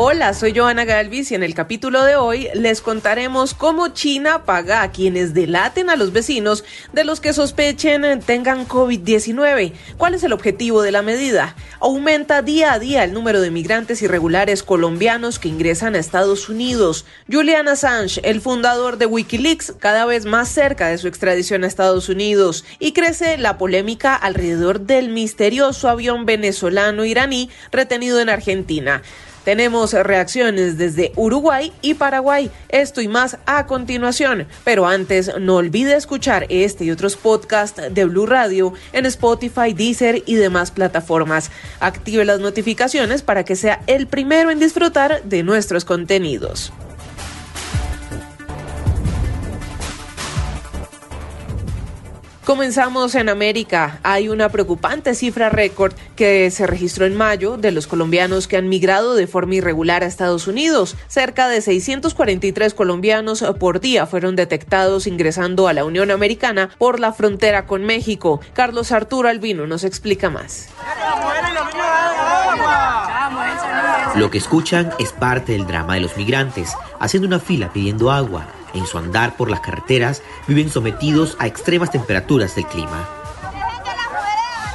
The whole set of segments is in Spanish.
Hola, soy Joana Galvis y en el capítulo de hoy les contaremos cómo China paga a quienes delaten a los vecinos de los que sospechen tengan COVID-19. ¿Cuál es el objetivo de la medida? Aumenta día a día el número de migrantes irregulares colombianos que ingresan a Estados Unidos. Julian Assange, el fundador de Wikileaks, cada vez más cerca de su extradición a Estados Unidos. Y crece la polémica alrededor del misterioso avión venezolano iraní retenido en Argentina. Tenemos reacciones desde Uruguay y Paraguay. Esto y más a continuación. Pero antes, no olvide escuchar este y otros podcasts de Blue Radio en Spotify, Deezer y demás plataformas. Active las notificaciones para que sea el primero en disfrutar de nuestros contenidos. Comenzamos en América. Hay una preocupante cifra récord que se registró en mayo de los colombianos que han migrado de forma irregular a Estados Unidos. Cerca de 643 colombianos por día fueron detectados ingresando a la Unión Americana por la frontera con México. Carlos Arturo Albino nos explica más. Lo que escuchan es parte del drama de los migrantes, haciendo una fila pidiendo agua en su andar por las carreteras viven sometidos a extremas temperaturas del clima.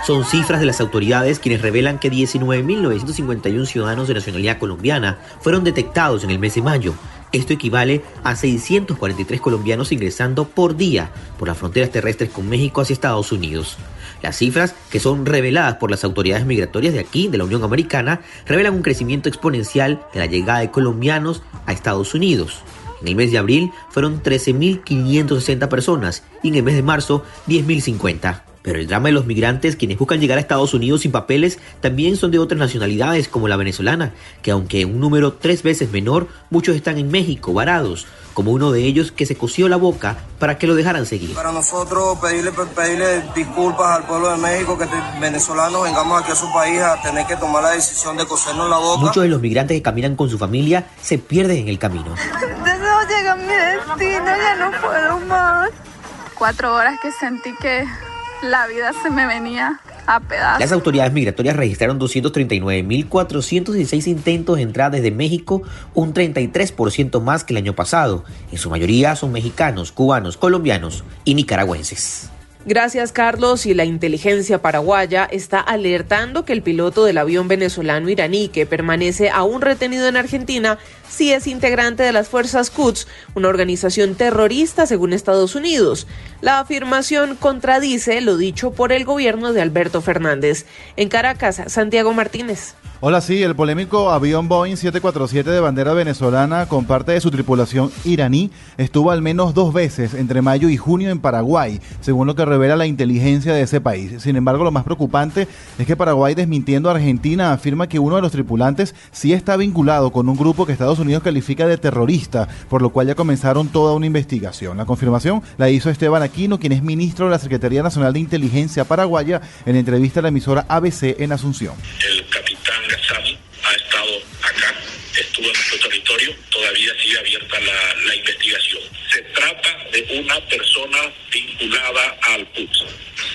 Son cifras de las autoridades quienes revelan que 19.951 ciudadanos de nacionalidad colombiana fueron detectados en el mes de mayo. Esto equivale a 643 colombianos ingresando por día por las fronteras terrestres con México hacia Estados Unidos. Las cifras, que son reveladas por las autoridades migratorias de aquí, de la Unión Americana, revelan un crecimiento exponencial de la llegada de colombianos a Estados Unidos. En el mes de abril fueron 13.560 personas y en el mes de marzo 10.050. Pero el drama de los migrantes quienes buscan llegar a Estados Unidos sin papeles también son de otras nacionalidades como la venezolana, que aunque en un número tres veces menor, muchos están en México varados, como uno de ellos que se cosió la boca para que lo dejaran seguir. Para nosotros pedirle, pedirle disculpas al pueblo de México que venezolanos vengamos aquí a su país a tener que tomar la decisión de cosernos la boca. Muchos de los migrantes que caminan con su familia se pierden en el camino. Ya no puedo más. Cuatro horas que sentí que la vida se me venía a pedazos. Las autoridades migratorias registraron 239.416 intentos de entrada desde México, un 33% más que el año pasado. En su mayoría son mexicanos, cubanos, colombianos y nicaragüenses. Gracias, Carlos. Y la inteligencia paraguaya está alertando que el piloto del avión venezolano iraní, que permanece aún retenido en Argentina, sí es integrante de las fuerzas Quds, una organización terrorista según Estados Unidos. La afirmación contradice lo dicho por el gobierno de Alberto Fernández. En Caracas, Santiago Martínez. Hola, sí, el polémico avión Boeing 747 de bandera venezolana con parte de su tripulación iraní estuvo al menos dos veces entre mayo y junio en Paraguay, según lo que revela la inteligencia de ese país. Sin embargo, lo más preocupante es que Paraguay, desmintiendo a Argentina, afirma que uno de los tripulantes sí está vinculado con un grupo que Estados Unidos califica de terrorista, por lo cual ya comenzaron toda una investigación. La confirmación la hizo Esteban Aquino, quien es ministro de la Secretaría Nacional de Inteligencia paraguaya, en entrevista a la emisora ABC en Asunción capitán ha estado acá, estuvo en nuestro territorio, todavía sigue abierta la, la investigación. Se trata de una persona vinculada al PUT,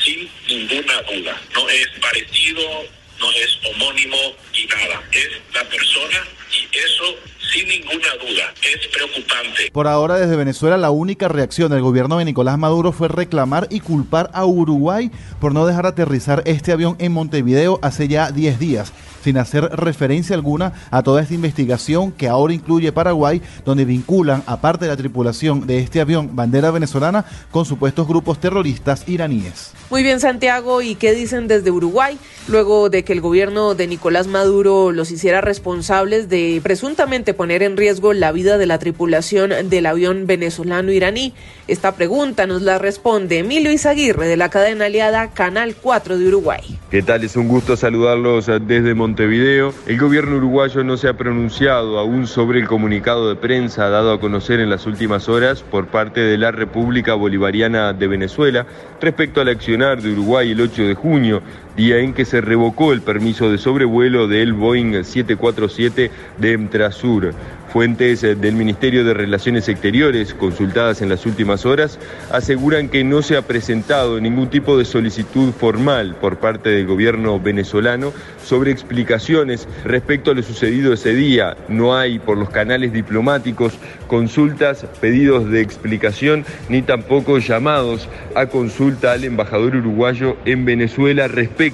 sin ninguna duda. No es parecido, no es homónimo y nada. Es la persona y eso sin ninguna duda, es preocupante. Por ahora, desde Venezuela, la única reacción del gobierno de Nicolás Maduro fue reclamar y culpar a Uruguay por no dejar aterrizar este avión en Montevideo hace ya 10 días sin hacer referencia alguna a toda esta investigación que ahora incluye Paraguay, donde vinculan, aparte de la tripulación de este avión bandera venezolana, con supuestos grupos terroristas iraníes. Muy bien, Santiago, ¿y qué dicen desde Uruguay? Luego de que el gobierno de Nicolás Maduro los hiciera responsables de presuntamente poner en riesgo la vida de la tripulación del avión venezolano-iraní. Esta pregunta nos la responde Emilio Izaguirre de la cadena aliada Canal 4 de Uruguay. ¿Qué tal? Es un gusto saludarlos desde Montevideo. El gobierno uruguayo no se ha pronunciado aún sobre el comunicado de prensa dado a conocer en las últimas horas por parte de la República Bolivariana de Venezuela respecto al accionar de Uruguay el 8 de junio, día en que se revocó el permiso de sobrevuelo del Boeing 747 de Emtrasur. Fuentes eh, del Ministerio de Relaciones Exteriores, consultadas en las últimas horas, aseguran que no se ha presentado ningún tipo de solicitud formal por parte del gobierno venezolano sobre explicaciones respecto a lo sucedido ese día. No hay por los canales diplomáticos consultas, pedidos de explicación, ni tampoco llamados a consulta al embajador uruguayo en Venezuela respecto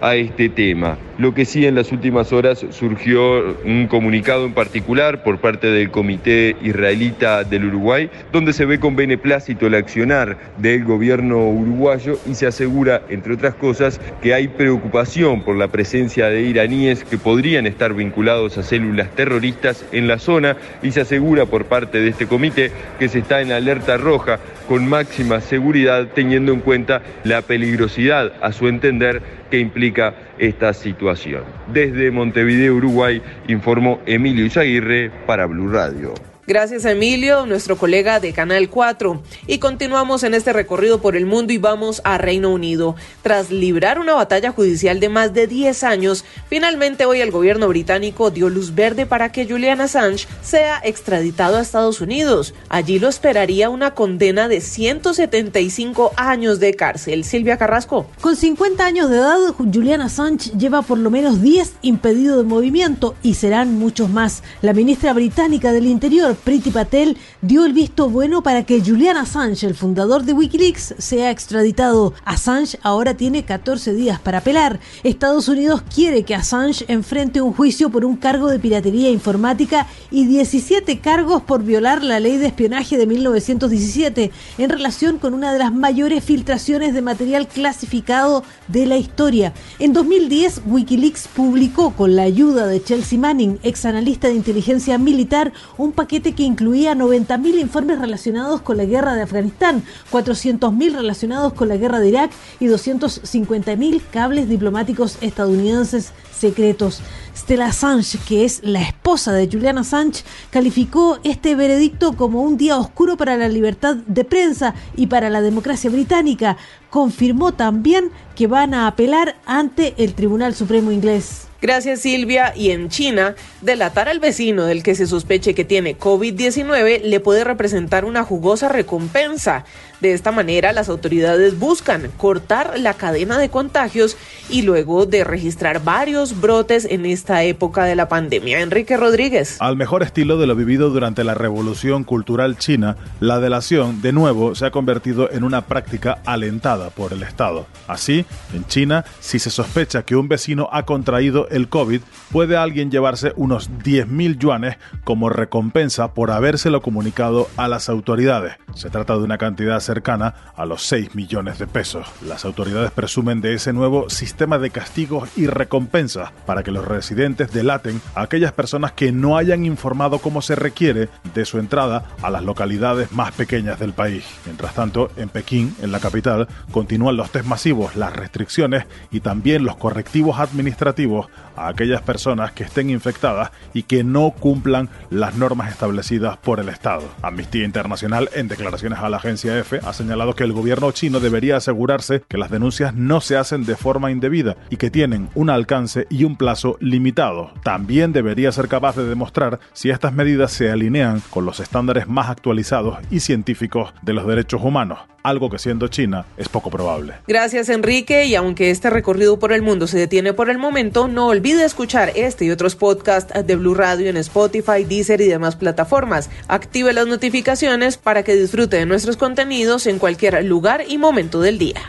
a este tema. Lo que sí en las últimas horas surgió un comunicado en particular por parte del Comité Israelita del Uruguay, donde se ve con beneplácito el accionar del gobierno uruguayo y se asegura, entre otras cosas, que hay preocupación por la presencia de iraníes que podrían estar vinculados a células terroristas en la zona y se asegura por parte de este comité que se está en alerta roja con máxima seguridad teniendo en cuenta la peligrosidad, a su entender, que implica esta situación. Desde Montevideo, Uruguay, informó Emilio Izaguirre para Blue Radio. Gracias Emilio, nuestro colega de Canal 4. Y continuamos en este recorrido por el mundo y vamos a Reino Unido. Tras librar una batalla judicial de más de 10 años, finalmente hoy el gobierno británico dio luz verde para que Julian Assange sea extraditado a Estados Unidos. Allí lo esperaría una condena de 175 años de cárcel. Silvia Carrasco. Con 50 años de edad, Julian Assange lleva por lo menos 10 impedidos de movimiento y serán muchos más. La ministra británica del Interior, Priti Patel dio el visto bueno para que Julian Assange, el fundador de Wikileaks, sea extraditado. Assange ahora tiene 14 días para apelar. Estados Unidos quiere que Assange enfrente un juicio por un cargo de piratería informática y 17 cargos por violar la ley de espionaje de 1917 en relación con una de las mayores filtraciones de material clasificado de la historia. En 2010, Wikileaks publicó con la ayuda de Chelsea Manning, ex analista de inteligencia militar, un paquete que incluía 90.000 informes relacionados con la guerra de Afganistán, 400.000 relacionados con la guerra de Irak y 250.000 cables diplomáticos estadounidenses secretos. Stella Assange, que es la esposa de Julian Assange, calificó este veredicto como un día oscuro para la libertad de prensa y para la democracia británica. Confirmó también que van a apelar ante el Tribunal Supremo inglés. Gracias Silvia. Y en China, delatar al vecino del que se sospeche que tiene COVID-19 le puede representar una jugosa recompensa. De esta manera, las autoridades buscan cortar la cadena de contagios y luego de registrar varios brotes en esta época de la pandemia. Enrique Rodríguez. Al mejor estilo de lo vivido durante la revolución cultural china, la delación, de nuevo, se ha convertido en una práctica alentada por el Estado. Así, en China, si se sospecha que un vecino ha contraído el COVID, puede alguien llevarse unos 10.000 yuanes como recompensa por habérselo comunicado a las autoridades. Se trata de una cantidad cercana a los 6 millones de pesos. Las autoridades presumen de ese nuevo sistema de castigos y recompensas para que los residentes delaten a aquellas personas que no hayan informado como se requiere de su entrada a las localidades más pequeñas del país. Mientras tanto, en Pekín, en la capital, continúan los test masivos, las restricciones y también los correctivos administrativos a aquellas personas que estén infectadas y que no cumplan las normas establecidas por el Estado. Amnistía Internacional, en declaraciones a la agencia EFE, ha señalado que el gobierno chino debería asegurarse que las denuncias no se hacen de forma indebida y que tienen un alcance y un plazo limitado. También debería ser capaz de demostrar si estas medidas se alinean con los estándares más actualizados y científicos de los derechos humanos, algo que siendo China es poco probable. Gracias Enrique y aunque este recorrido por el mundo se detiene por el momento, no olvide escuchar este y otros podcasts de Blue Radio en Spotify, Deezer y demás plataformas. Active las notificaciones para que disfrute de nuestros contenidos en cualquier lugar y momento del día.